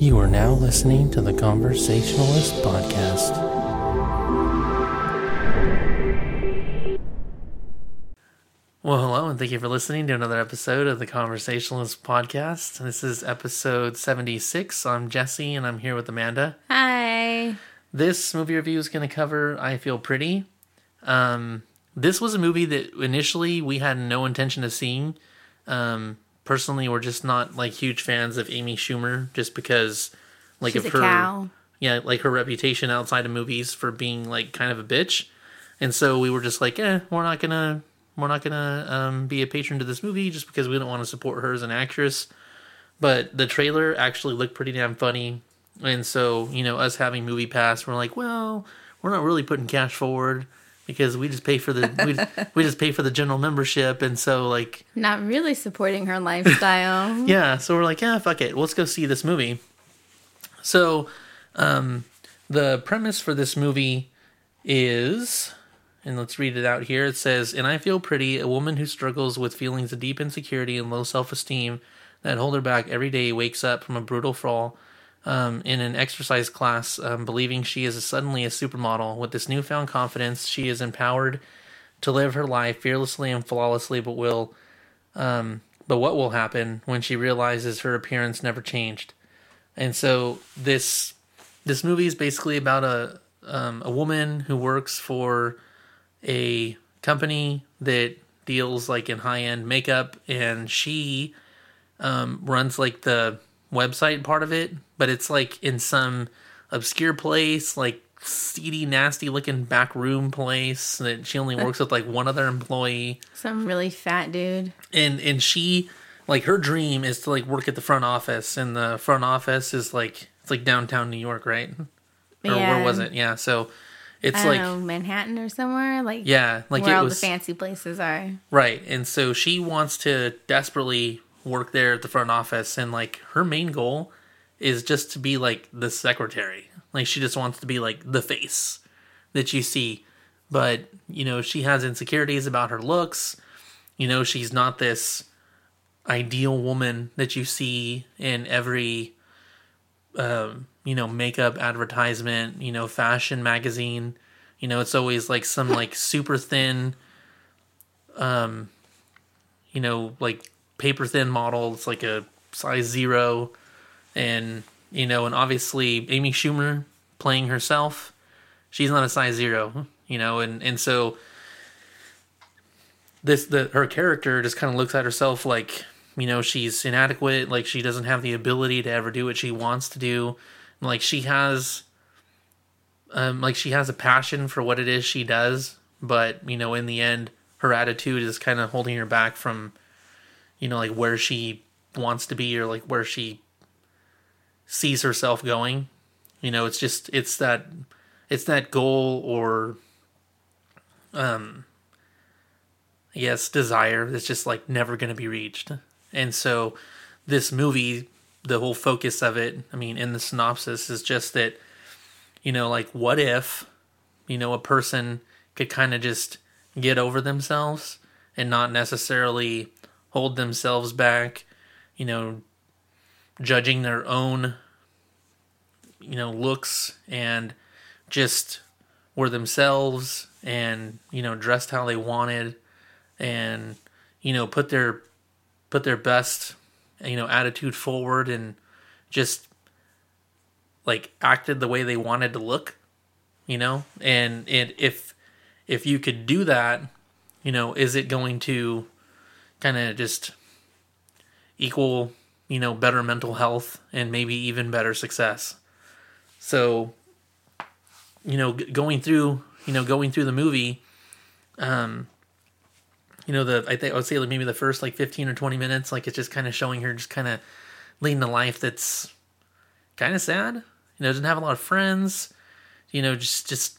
You are now listening to the Conversationalist Podcast. Well, hello, and thank you for listening to another episode of the Conversationalist Podcast. This is episode 76. I'm Jesse, and I'm here with Amanda. Hi. This movie review is going to cover I Feel Pretty. Um, this was a movie that initially we had no intention of seeing. Um, personally, we're just not like huge fans of Amy Schumer, just because like She's of her, cow. yeah, like her reputation outside of movies for being like kind of a bitch, and so we were just like, eh, we're not gonna, we're not gonna um, be a patron to this movie just because we don't want to support her as an actress. But the trailer actually looked pretty damn funny, and so you know, us having Movie Pass, we're like, well, we're not really putting cash forward because we just pay for the we, we just pay for the general membership, and so like Not really supporting her lifestyle. yeah, so we're like, yeah, fuck it. Let's go see this movie. So, um, the premise for this movie is, and let's read it out here. It says, And I feel pretty, a woman who struggles with feelings of deep insecurity and low self esteem that hold her back every day wakes up from a brutal fall um, in an exercise class, um, believing she is suddenly a supermodel. With this newfound confidence, she is empowered to live her life fearlessly and flawlessly, but will um, but what will happen when she realizes her appearance never changed? And so this this movie is basically about a um, a woman who works for a company that deals like in high end makeup, and she um, runs like the website part of it, but it's like in some obscure place, like seedy, nasty looking back room place that she only works with like one other employee Some really fat dude. and and she like her dream is to like work at the front office and the front office is like it's like downtown new york right or where was it yeah so it's like know, Manhattan or somewhere. Like yeah like where all was the fancy places are. right and so she wants to desperately work there at the front office and like her main goal is just to be like the secretary. Like she just wants to be like the face that you see. But you know she has insecurities about her looks. You know she's not this ideal woman that you see in every um, you know makeup advertisement you know fashion magazine. You know it's always like some like super thin um you know like paper thin model. It's like a size zero. And you know and obviously amy schumer playing herself she's not a size zero you know and and so this the her character just kind of looks at herself like you know she's inadequate like she doesn't have the ability to ever do what she wants to do. Like she has um like she has a passion for what it is she does but you know in the end her attitude is kind of holding her back from you know like where she wants to be or like where she sees herself going. You know it's just it's that it's that goal or um yes desire that's just like never going to be reached. And so this movie the whole focus of it i mean in the synopsis is just that you know like what if you know a person could kind of just get over themselves and not necessarily hold themselves back you know judging their own you know looks and just were themselves and you know dressed how they wanted and you know put their put their best you know attitude forward and just like acted the way they wanted to look you know? And and if if you could do that you know is it going to kind of just equal you know better mental health and maybe even better success. So you know g- going through you know going through the movie um you know the i think i would say like maybe the first like 15 or 20 minutes like it's just kind of showing her just kind of leading a life that's kind of sad you know doesn't have a lot of friends you know just just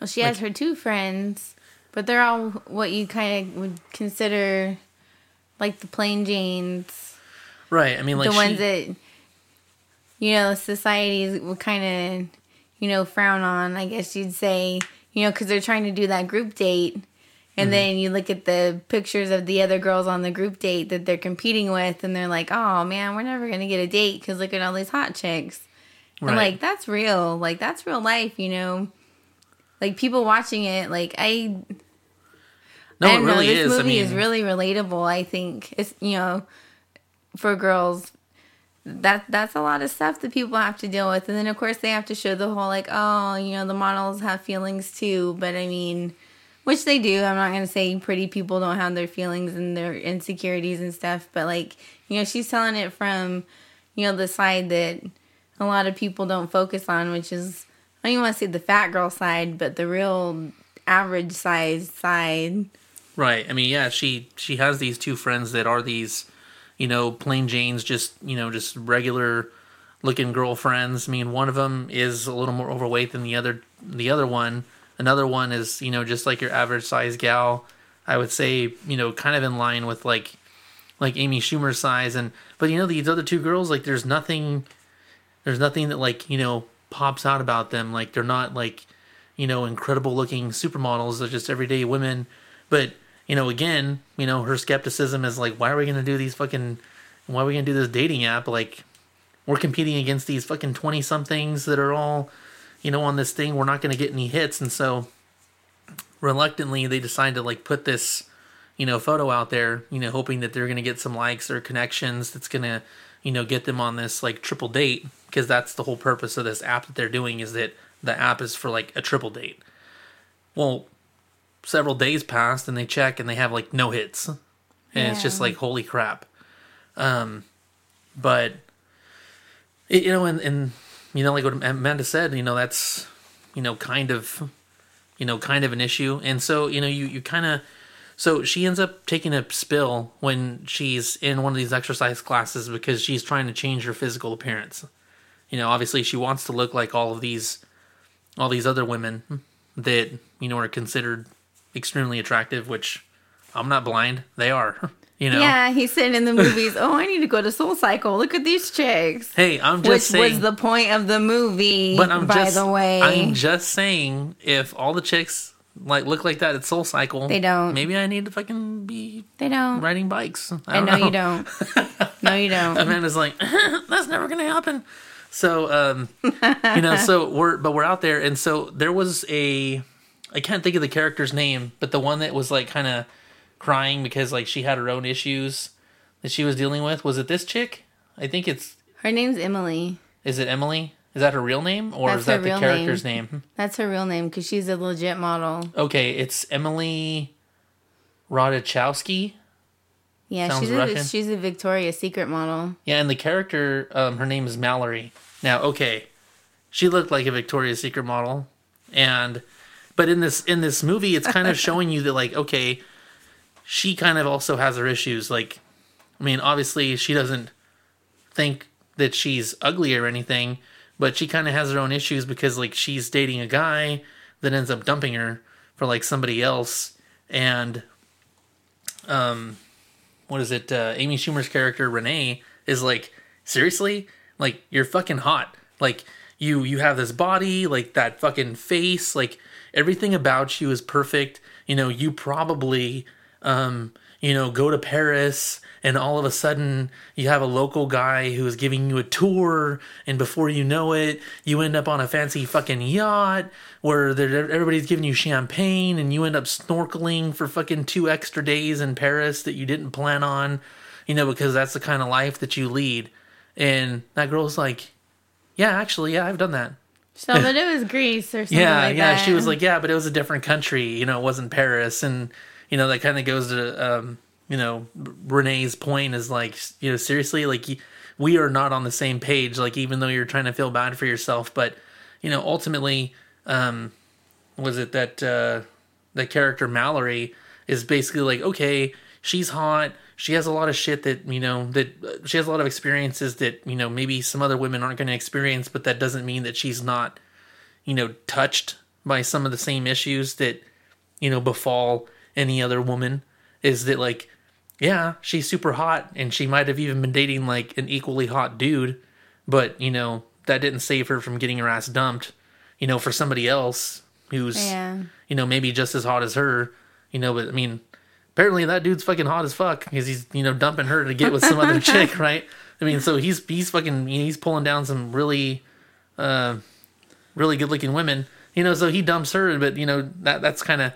Well, she has her two friends, but they're all what you kind of would consider like the plain Janes, right i mean like the she- ones that you know society would kind of you know frown on. I guess you'd say you know because they're trying to do that group date, And mm-hmm. then you look at the pictures of the other girls on the group date that they're competing with, and they're like, "Oh man, we're never gonna get a date because look at all these hot chicks." And Right. like that's real, like that's real life, you know. Like people watching it, like I no, I it know, really this is. I movie mean, is really relatable. I think it's you know, for girls, that that's a lot of stuff that people have to deal with, and then of course they have to show the whole like, oh, you know, the models have feelings too. But I mean, which they do. I'm not gonna say pretty people don't have their feelings and their insecurities and stuff, but like you know, she's telling it from you know the side that a lot of people don't focus on, which is I don't even want to say the fat girl side, but the real average size side. Right. I mean, yeah, she she has these two friends that are these, you know, plain Janes, just you know, just regular looking girlfriends. I mean, one of them is a little more overweight than the other. The other one, another one is you know just like your average size gal. I would say you know kind of in line with like like Amy Schumer's size, and but you know these other two girls like there's nothing, there's nothing that like you know pops out about them. Like they're not like you know incredible looking supermodels. They're just everyday women, but you know, again, you know, her skepticism is like, why are we gonna do these fucking, why are we gonna do this dating app? Like, we're competing against these fucking twenty somethings that are all, you know, on this thing. We're not gonna get any hits, and so reluctantly they decide to like put this, you know, photo out there, you know, hoping that they're gonna get some likes or connections that's gonna, you know, get them on this like triple date because that's the whole purpose of this app that they're doing is that the app is for like a triple date. Well, several days passed and they check and they have like no hits. And it's just like holy crap. Um but it, you know and and you know like what amanda said you know that's you know kind of you know kind of an issue. And so you know you you kind of so she ends up taking a spill when she's in one of these exercise classes because she's trying to change her physical appearance. You know obviously she wants to look like all of these all these other women that you know are considered extremely attractive which i'm not blind they are you know Yeah, he's sitting in the movies. oh, I need to go to Soul Cycle. Look at these chicks. hey i'm just Which saying was the point of the movie, but i'm by just the way. i'm just saying if all the chicks like look like that at soul cycle They don't. maybe i need to fucking be they don't. riding bikes i I know know you don't. No, you don't. Amanda's like, that's never gonna happen. So, um, you know, so we're but we're out there, and so there was a, I can't think of the character's name, but the one that was like kind of crying because like she had her own issues that she was dealing with. Was it this chick? I think it's. Her name's Emily. Is it Emily? Is that her real name, or That's is that the character's name? That's her real name because she's a legit model. Okay, it's Emily Ratajkowski. Yeah, Sounds she's a, she's a Victoria's Secret model. Yeah, and the character, um, her name is Mallory. Now, okay, she looked like a Victoria's Secret model, and but in this in this movie, it's kind of showing you that like, okay, she kind of also has her issues. Like, I mean, obviously, she doesn't think that she's ugly or anything, but she kind of has her own issues because like she's dating a guy that ends up dumping her for like somebody else, and um, what is it? Uh, Amy Schumer's character Renee is like, seriously, like you're fucking hot. Like you you have this body, like that fucking face, like everything about you is perfect. You know, you probably um, you know, go to Paris and all of a sudden you have a local guy who is giving you a tour and before you know it, you end up on a fancy fucking yacht where everybody's giving you champagne and you end up snorkeling for fucking two extra days in Paris that you didn't plan on, you know, because that's the kind of life that you lead. And that girl's like, yeah, actually, yeah, I've done that. So, but it was Greece or something Yeah, like yeah. that. She was like, yeah, but it was a different country. You know, it wasn't Paris, and you know that kind of goes to um, you know Renee's point is like, you know, seriously, like we are not on the same page. Like even though you're trying to feel bad for yourself, but you know, ultimately, um, was it that uh, the character Mallory is basically like, okay, she's hot. She has a lot of shit that you know that uh, she has a lot of experiences that you know maybe some other women aren't going to experience, but that doesn't mean that she's not you know, touched by some of the same issues that, you know, befall any other woman is that like, yeah, she's super hot and she might have even been dating like an equally hot dude, but you know, that didn't save her from getting her ass dumped, you know, for somebody else who's, Yeah. you know, maybe just as hot as her, you know, but I mean, apparently that dude's fucking hot as fuck because he's you know dumping her to get with some other chick, right? I mean, so he's he's fucking he's pulling down some really, uh, really good looking women, you know. So he dumps her, but you know that that's kind of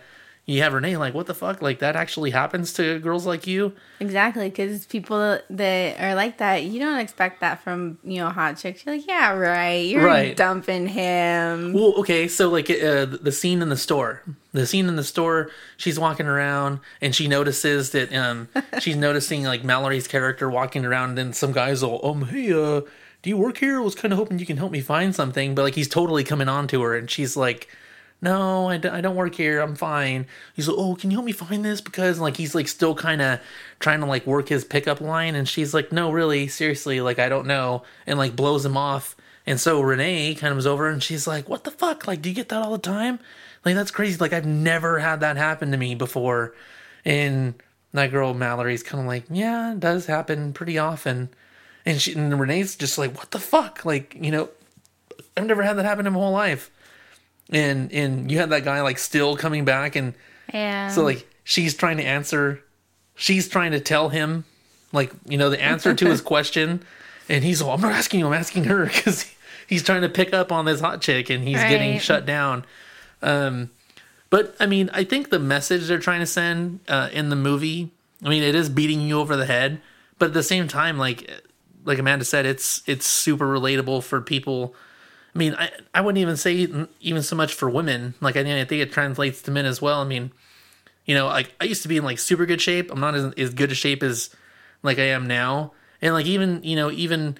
you have Renee like, what the fuck? Like that actually happens to girls like you? Exactly, because people that are like that, you don't expect that from you know hot chicks. You're like, yeah, right. You're Right. dumping him. Well, okay, so like uh, the scene in the store, the scene in the store, she's walking around and she notices that um she's noticing like Mallory's character walking around, and then some guys will um hey uh do you work here? I was kind of hoping you can help me find something, but like he's totally coming on to her, and she's like. No, I, d- I don't work here. I'm fine. He's like, oh, can you help me find this? Because like he's like still kind of trying to like work his pickup line, and she's like, no, really, seriously, like I don't know, and like blows him off. And so Renee comes over and she's like, What the fuck? Like, do you get that all the time? Like, that's crazy. Like, I've never had that happen to me before. And that girl, Mallory's kind of like, Yeah, it does happen pretty often. And she and Renee's just like, What the fuck? Like, you know, I've never had that happen in my whole life. And and you had that guy like still coming back and Yeah. so like she's trying to answer she's trying to tell him like you know the answer to his question. And he's all i'm not asking you i'm asking her because he's trying to pick up on this hot chick and he's getting shut down. Um but i mean i think the message they're trying to send uh, in the movie i mean it is beating you over the head but at the same time like like amanda said it's it's super relatable for people I mean, I, I wouldn't even say even so much for women. Like, I, I think it translates to men as well. I mean, you know, like I used to be in like super good shape. I'm not as, as good a shape as like I am now. And like even, you know, even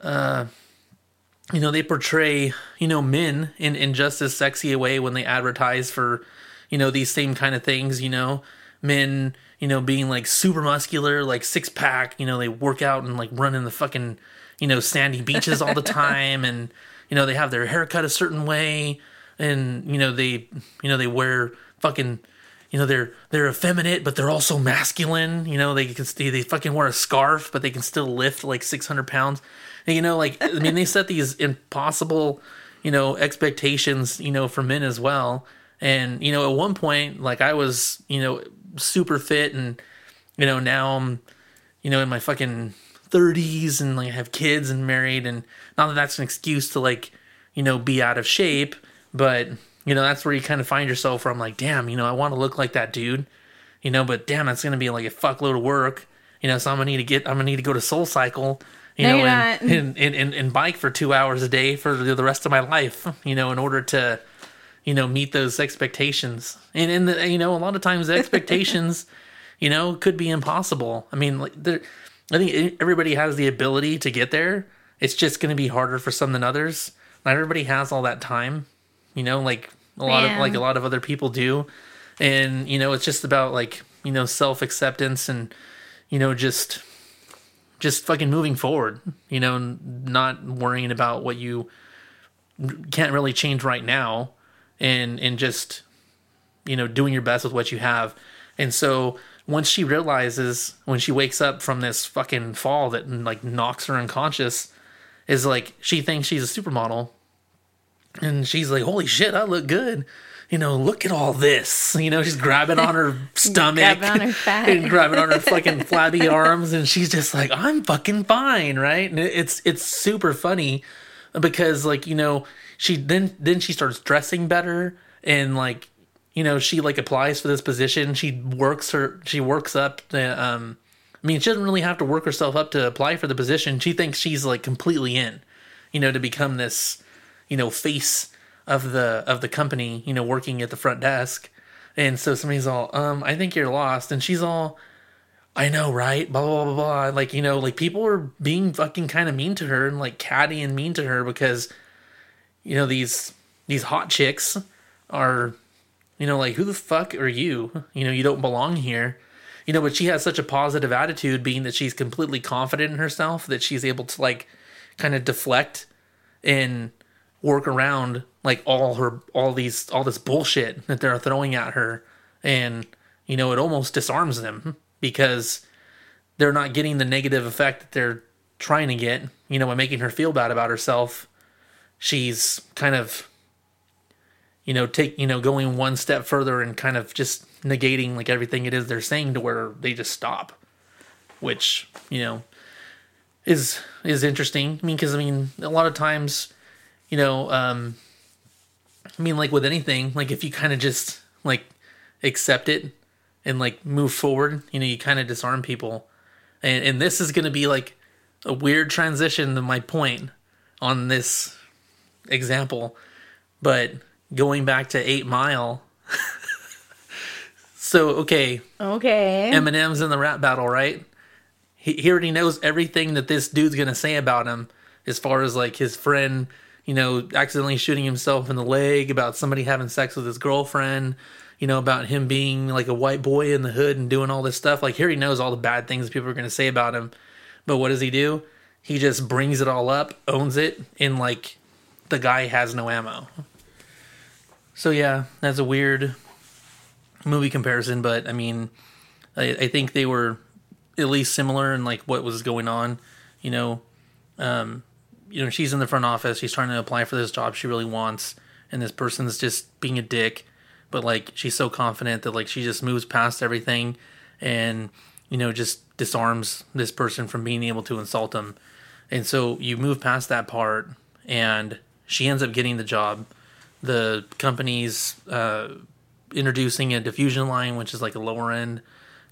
uh you know, they portray, you know, men in, in just as sexy a way when they advertise for, you know, these same kind of things, you know, men, you know, being like super muscular, like six pack, you know, they work out and like run in the fucking, you know, sandy beaches all the time and, you know, they have their hair cut a certain way and, you know, they, you know, they wear fucking, you know, they're, they're effeminate, but they're also masculine, you know, they can, they, they fucking wear a scarf, but they can still lift like 600 pounds. And, you know, like, I mean, they set these impossible, you know, expectations, you know, for men as well. And, you know, at one point, like I was, you know, super fit and, you know, now I'm, you know, in my fucking 30s and like have kids and married. And not that that's an excuse to like, you know, be out of shape, but, you know, that's where you kind of find yourself where I'm like, damn, you know, I want to look like that dude, you know, but damn, that's going to be like a fuckload of work, you know, so I'm going to need to get, I'm to need to go to Soul Cycle, you No, know, and, and, and, and, and bike for two hours a day for the the rest of my life, you know, in order to, you know, meet those expectations. And in the, you know, a lot of times the expectations, you know, could be impossible. I mean, like there, I think everybody has the ability to get there. It's just going to be harder for some than others. Not everybody has all that time, you know, like a lot of like a lot of other people do. And you know, it's just about like you know self acceptance and you know just just fucking moving forward. You know, not worrying about what you can't really change right now, and and just you know doing your best with what you have. And so once she realizes when she wakes up from this fucking fall that like knocks her unconscious, is like she thinks she's a supermodel, and she's like, "Holy shit, I look good." You know, look at all this. You know, she's grabbing on her stomach Grabbing on her fat. and grabbing on her fucking flabby arms, and she's just like, "I'm fucking fine," right? And it's it's super funny because like you know she then then she starts dressing better and like you know she like applies for this position she works her she works up the, um i mean she doesn't really have to work herself up to apply for the position she thinks she's like completely in you know to become this you know face of the of the company you know working at the front desk and so somebody's all um i think you're lost and she's all I know, right? Blah blah blah blah. Like you know, like people are being fucking kind of mean to her and like catty and mean to her because, you know, these these hot chicks are, you know, like who the fuck are you? You know, you don't belong here. You know, but she has such a positive attitude, being that she's completely confident in herself that she's able to like kind of deflect and work around like all her all these all this bullshit that they're throwing at her and you know it almost disarms them because they're not getting the negative effect that they're trying to get you know by making her feel bad about herself she's kind of you know take you know going one step further and kind of just negating like everything it is they're saying to where they just stop, which you know is is interesting. I mean, because I mean, a lot of times, you know, um, I mean, like with anything, like if you kind of just like accept it and like move forward, you know, you kind of disarm people, and and this is gonna be like a weird transition to my point on this example, but going back to Eight Mile. so okay, Okay. Eminem's in the rap battle, right? He, he already knows everything that this dude's gonna say about him, as far as like his friend, you know, accidentally shooting himself in the leg, about somebody having sex with his girlfriend, you know, about him being like a white boy in the hood and doing all this stuff. Like here, he knows all the bad things people are gonna say about him. But what does he do? He just brings it all up, owns it, and like the guy has no ammo. So yeah, that's a weird movie comparison, but I mean, I, I think they were at least similar in like what was going on. You know, um, you know, she's in the front office. She's trying to apply for this job she really wants, and this person's just being a dick. But like, she's so confident that like she just moves past everything, and you know, just disarms this person from being able to insult them. And so you move past that part, and she ends up getting the job. The company's uh, introducing a diffusion line, which is like a lower end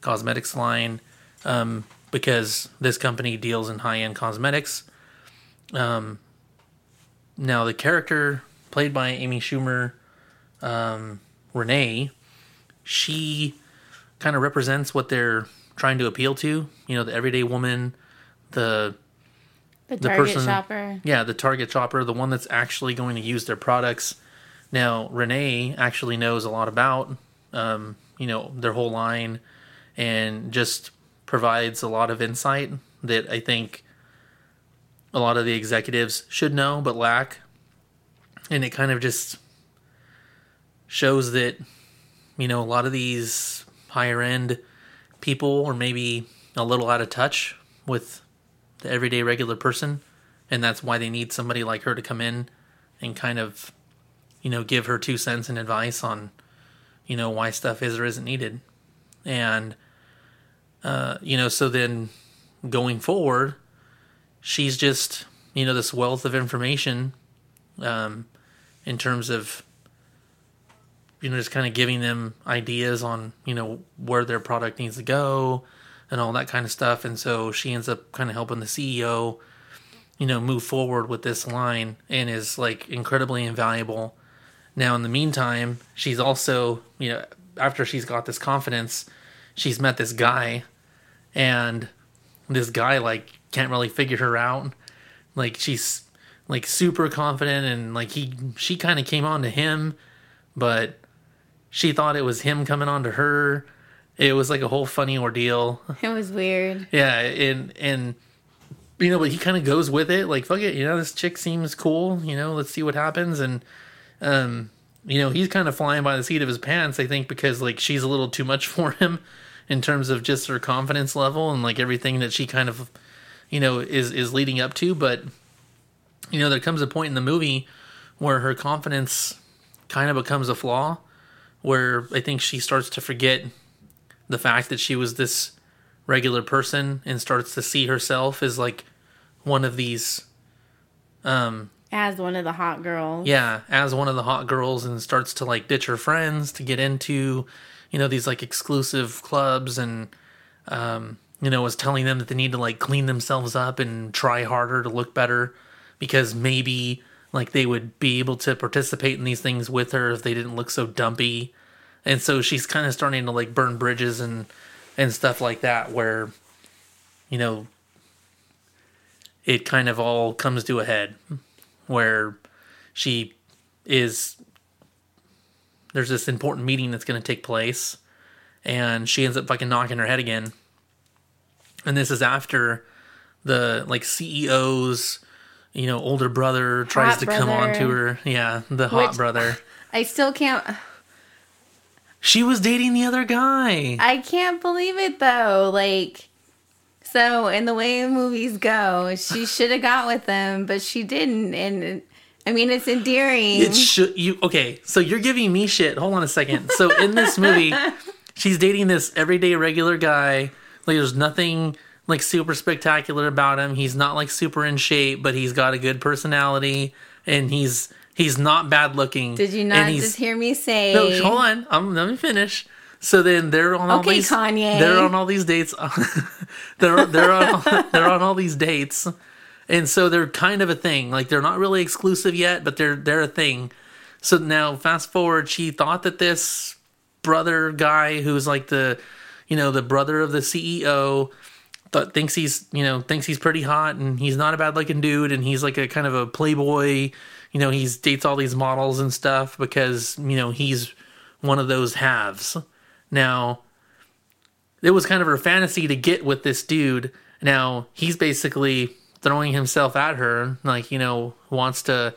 cosmetics line, um, because this company deals in high end cosmetics. Um, now, the character played by Amy Schumer, um, Renee, she kind of represents what they're trying to appeal to. You know, the everyday woman, the the the person- shopper. yeah, the target shopper, the one that's actually going to use their products. Now, Renee actually knows a lot about, um, you know, their whole line, and just provides a lot of insight that I think a lot of the executives should know but lack. And it kind of just shows that, you know, a lot of these higher end people are maybe a little out of touch with the everyday regular person and that's why they need somebody like her to come in and kind of you know give her two cents and advice on you know why stuff is or isn't needed. And uh you know so then going forward she's just you know this wealth of information um in terms of you know just kind of giving them ideas on you know where their product needs to go and all that kind of stuff. And so she ends up kind of helping the CEO you know move forward with this line and is like incredibly invaluable now in the meantime she's also you know after she's got this confidence she's met this guy and this guy like can't really figure her out. Like she's like super confident and like he she kind of came on to him but she thought it was him coming on to her. It was like a whole funny ordeal. It was weird. yeah, and and you know, but he kind of goes with it, like fuck it, you know, this chick seems cool, you know, let's see what happens, and um, you know, he's kind of flying by the seat of his pants, I think, because like she's a little too much for him in terms of just her confidence level and like everything that she kind of, you know, is is leading up to, but you know, there comes a point in the movie where her confidence kind of becomes a flaw, where I think she starts to forget the fact that she was this regular person and starts to see herself as like one of these um As one of the hot girls. yeah as one of the hot girls and starts to like ditch her friends to get into you know these like exclusive clubs and um you know was telling them that they need to like clean themselves up and try harder to look better because maybe like they would be able to participate in these things with her if they didn't look so dumpy and so she's kind of starting to like burn bridges and and stuff like that where you know it kind of all comes to a head where she is there's this important meeting that's going to take place and she ends up fucking knocking her head again and this is after the like CEO's you know older brother tries Hot to come on to her yeah the hot Which- brother I still can't. she was dating the other guy I can't believe it though. Like, so in the way movies go, she should have got with them, but she didn't. And I mean, it's endearing. It should you okay? So you're giving me shit. Hold on a second. So in this movie, she's dating this everyday regular guy. Like there's nothing like super spectacular about him. He's not like super in shape, but he's got a good personality and he's he's not bad looking. Did you not just hear me say? no, hold on. I'm, let me finish. So then they're on all Okay, these. Kanye. They're on all these dates. they're they're on they're on all these dates, and so they're kind of a thing. Like they're not really exclusive yet, but they're they're a thing. So now, fast forward, she thought that this brother guy, who's like the, you know, the brother of the CEO, th- thinks he's you know thinks he's pretty hot, and he's not a bad looking dude, and he's like a kind of a playboy. You know, he's dates all these models and stuff because you know he's one of those halves. Now, it was kind of her fantasy to get with this dude. Now, he's basically throwing himself at her, like, you know, wants to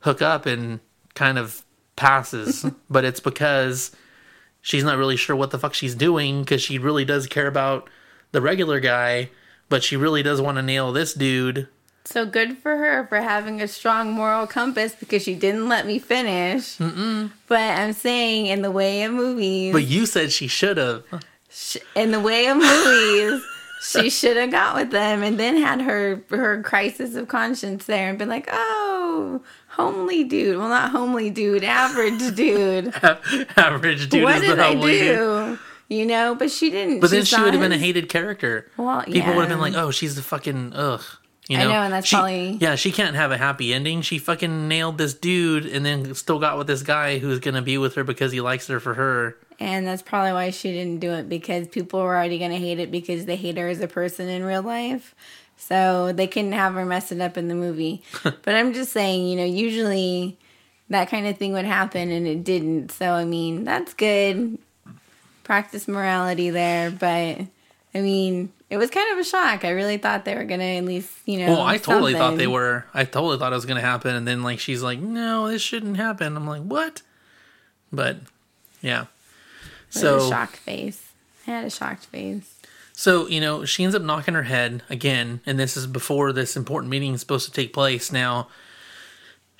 hook up and kind of passes. but it's because she's not really sure what the fuck she's doing because she really does care about the regular guy, but she really does want to nail this dude. So good for her for having a strong moral compass because she didn't let me finish. Mm-mm. But I'm saying, in the way of movies, But you said she should have. in the way of movies, she should have got with them and then had her her crisis of conscience there and been like, oh, homely dude. Well, not homely dude, average dude. Average dude what is did the I homely dude. do? You know, but she didn't. But then she would have been a hated character. Well, People would have been like, "Oh, she's the fucking ugh." You I know, know, and that's she, probably- yeah. She can't have a happy ending. She fucking nailed this dude, and then still got with this guy who's gonna be with her because he likes her for her. And that's probably why she didn't do it because people were already going to hate it because they hate her as a person in real life. So they couldn't have her mess it up in the movie. but I'm just saying, you know, usually that kind of thing would happen and it didn't. So, I mean, that's good. Practice morality there. But, I mean, it was kind of a shock. I really thought they were going to at least, you know. Well, I totally thought they were. I totally thought it was gonna happen, and then like she's like, "No, this shouldn't happen." I'm like, "What?" But yeah. A So shocked face. I had a shocked face. So, you know, she ends up knocking her head again, and this is before this important meeting is supposed to take place. Now,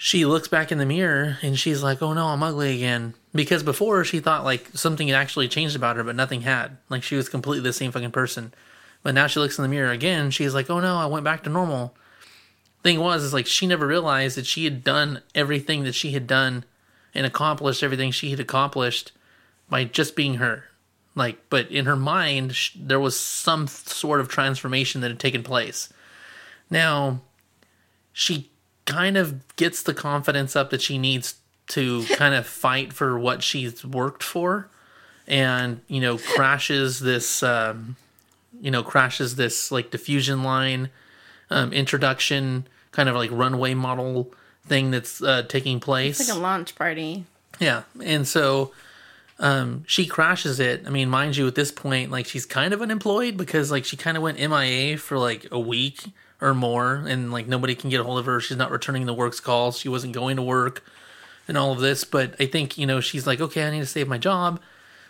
she looks back in the mirror and she's like, oh no, I'm ugly again. Because before she thought like something had actually changed about her, but nothing had. Like she was completely the same fucking person. But now she looks in the mirror again, she's like, oh no, I went back to normal. Thing was, is like she never realized that she had done everything that she had done and accomplished everything she had accomplished by just being her like but in her mind there was some sort of transformation that had taken place now she kind of gets the confidence up that she needs to kind of fight for what she's worked for and you know crashes this um, you know crashes this like diffusion line um, introduction kind of like runway model thing that's uh, taking place It's like a launch party. yeah, and so um, she crashes it. I mean, mind you, at this point, like she's kind of unemployed because like she kind of went MIA for like a week or more, and like nobody can get a hold of her. She's not returning the works calls. She wasn't going to work, and all of this. But I think you know she's like, okay, I need to save my job,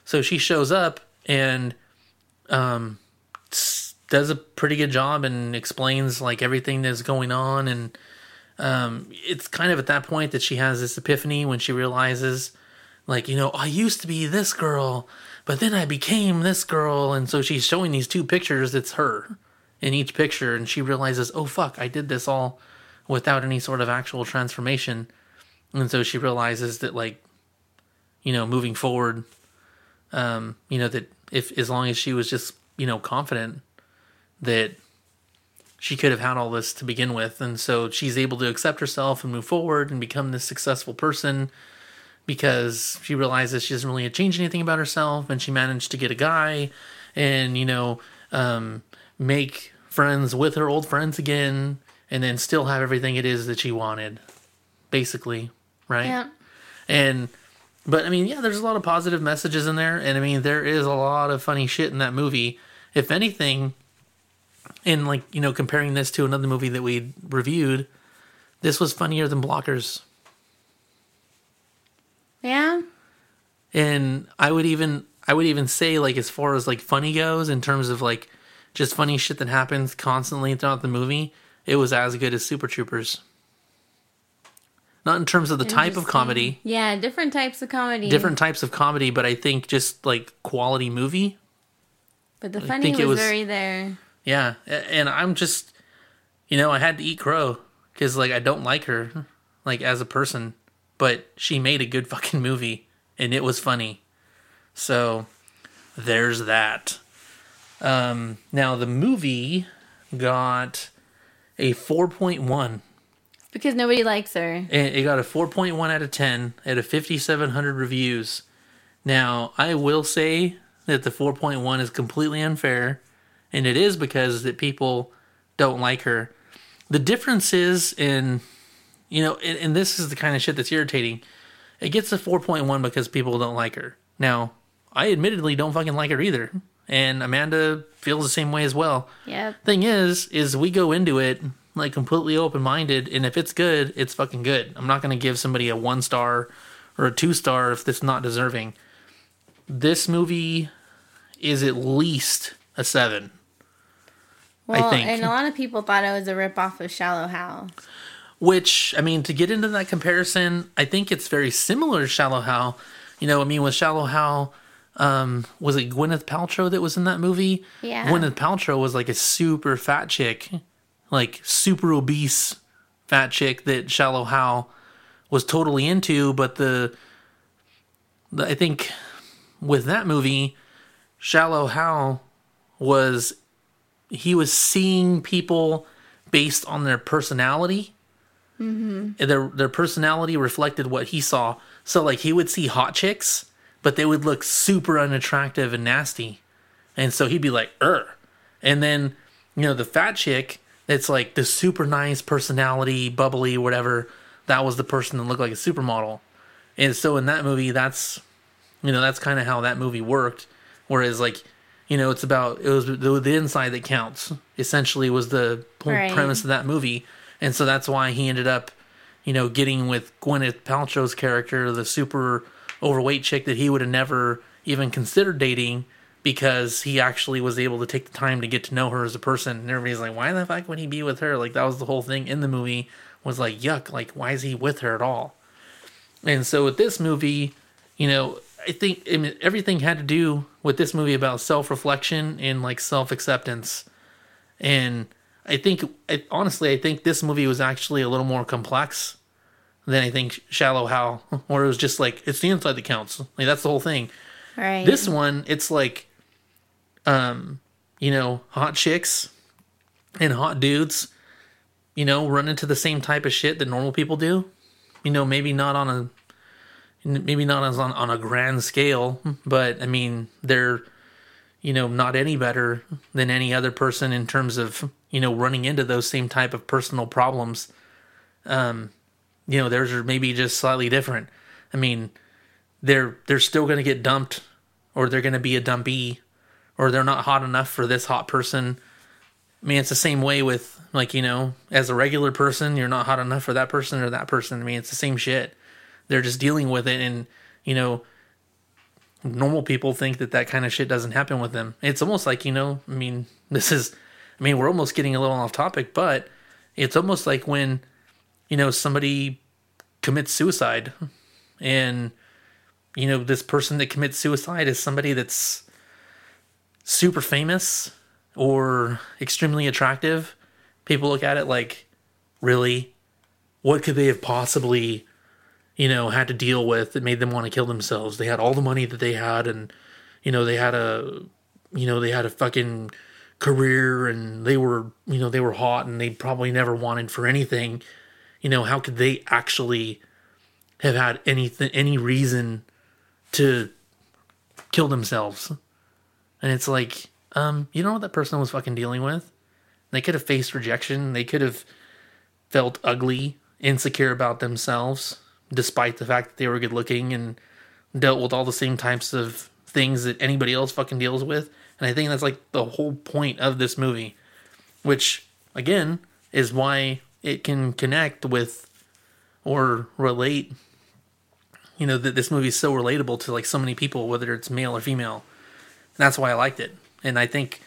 so she shows up and um does a pretty good job and explains like everything that's going on and um, it's kind of at that point that she has this epiphany when she realizes, like, you know, I used to be this girl, but then I became this girl. And so she's showing these two pictures, it's her in each picture. And she realizes, oh, fuck, I did this all without any sort of actual transformation. And so she realizes that, like, you know, moving forward, um, you know, that if as long as she was just, you know, confident that she could have had all this to begin with. And so she's able to accept herself and move forward and become this successful person because she realizes she doesn't really change anything about herself and she managed to get a guy and, you know, um, make friends with her old friends again and then still have everything it is that she wanted, basically. Right? Yeah. And but I mean, yeah, there's a lot of positive messages in there, and I mean, there is a lot of funny shit in that movie. If anything, in like you know, comparing this to another movie that we reviewed, this was funnier than Blockers. Yeah. And I would even I would even say like as far as like funny goes in terms of like just funny shit that happens constantly throughout the movie, it was as good as Super Troopers. not in terms of the type of comedy, Yeah, different types of comedy. different types of comedy, but I think just like quality movie. But the funny was, was- very there. Yeah, and I'm just, you know, I had to eat crow because like I don't like her, like as a person, but she made a good fucking movie and it was funny. So there's that. Um, now the movie got a 4.1. Because nobody likes her. It it got a 4.1 out of 10 at a 5,700 reviews. Now, I will say that the 4.1 is completely unfair, and it is because that people don't like her. The difference is in, you know, and, and this is the kind of shit that's irritating. It gets a 4.1 because people don't like her. Now, I admittedly don't fucking like her either, and Amanda feels the same way as well Yeah. thing is is we go into it like completely open-minded and if it's good it's fucking good i'm not going to give somebody a one star or a two star if it's not deserving this movie is at least a seven Well, think. and a lot of people thought it was a rip off of Shallow Hal. which i mean to get into that comparison i think it's very similar to shallow hal you know i mean with shallow hal um was it gwyneth paltrow that was in that movie Yeah. gwyneth paltrow was like a super fat chick like super obese fat chick that shallow hal was totally into but the, the i think with that movie shallow hal was he was seeing people based on their personality and their their personality reflected what he saw. So like he would see hot chicks, but they would look super unattractive and nasty. And so he'd be like, "Er." And then, you know, the fat chick that's like the super nice personality, bubbly, whatever, that was the person that looked like a supermodel. And so in that movie, that's you know, that's kind of how that movie worked. Whereas like, you know, it's about it was the, the inside that counts. Essentially, was the whole Right. premise of that movie, and so that's why he ended up, you know, getting with Gwyneth Paltrow's character, the super overweight chick that he would have never even considered dating because he actually was able to take the time to get to know her as a person. And everybody's like, why the fuck would he be with her? Like that was the whole thing in the movie was like, yuck, like why is he with her at all? And so with this movie, you know, I think I mean, everything had to do with this movie about self reflection and like self acceptance. And I think, I, honestly, I think this movie was actually a little more complex than I think Shallow Hal, where it was just like, it's the inside that counts. Like, that's the whole thing. Right. This one, it's like, um, you know, hot chicks and hot dudes, you know, run into the same type of shit that normal people do. You know, maybe not on a, maybe not as on on a grand scale, but I mean, they're, you know, not any better than any other person in terms of you know running into those same type of personal problems. Um, you know, theirs are maybe just slightly different. I mean, they're they're still going to get dumped or they're going to be a dumpy or they're not hot enough for this hot person. I mean it's the same way with like you know as a regular person you're not hot enough for that person or that person. I mean it's the same shit. They're just dealing with it and you know normal people think that that kind of shit doesn't happen with them. It's almost like you know i mean this is i mean we're almost getting a little off topic but it's almost like when you know somebody commits suicide. And you know this person that commits suicide is somebody that's super famous or extremely attractive. People look at it like really? What could they have possibly you know had to deal with that made them want to kill themselves? They had all the money that they had and you know they had a you know they had a fucking career and they were you know they were hot and they probably never wanted for anything you know how could they actually have had anything any reason to kill themselves? And it's like um you know what that person was fucking dealing with? They could have faced rejection. They could have felt ugly insecure about themselves despite the fact that they were good looking and dealt with all the same types of things that anybody else fucking deals with. And i think that's like the whole point of this movie which again is why it can connect with or relate you know that this movie is so relatable to like so many people whether it's male or female that's why i liked it and i think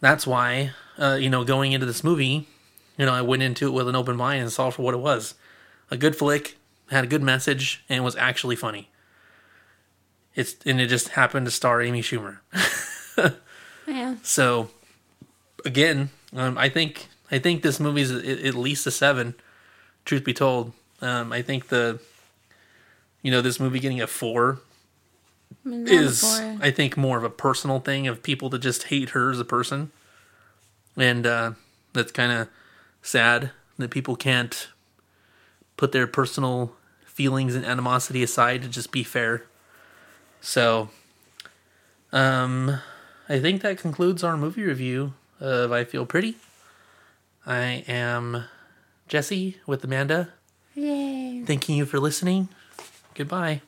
that's why uh, you know going into this movie you know i went into it with an open mind and saw for what it was a good flick, had a good message, and was actually funny. It's and it just happened to star Amy Schumer. Yeah. So again, um, I think I think this movie's at, at least a seven. Truth be told, um, I think the you know this movie getting a four I mean, not is before. I think more of a personal thing of people that just hate her as a person, and uh, that's kind of sad that people can't put their personal feelings and animosity aside to just be fair. So, um, I think that concludes our movie review of I Feel Pretty. I am Jesse with Amanda. Yay. Thanking you for listening. Goodbye.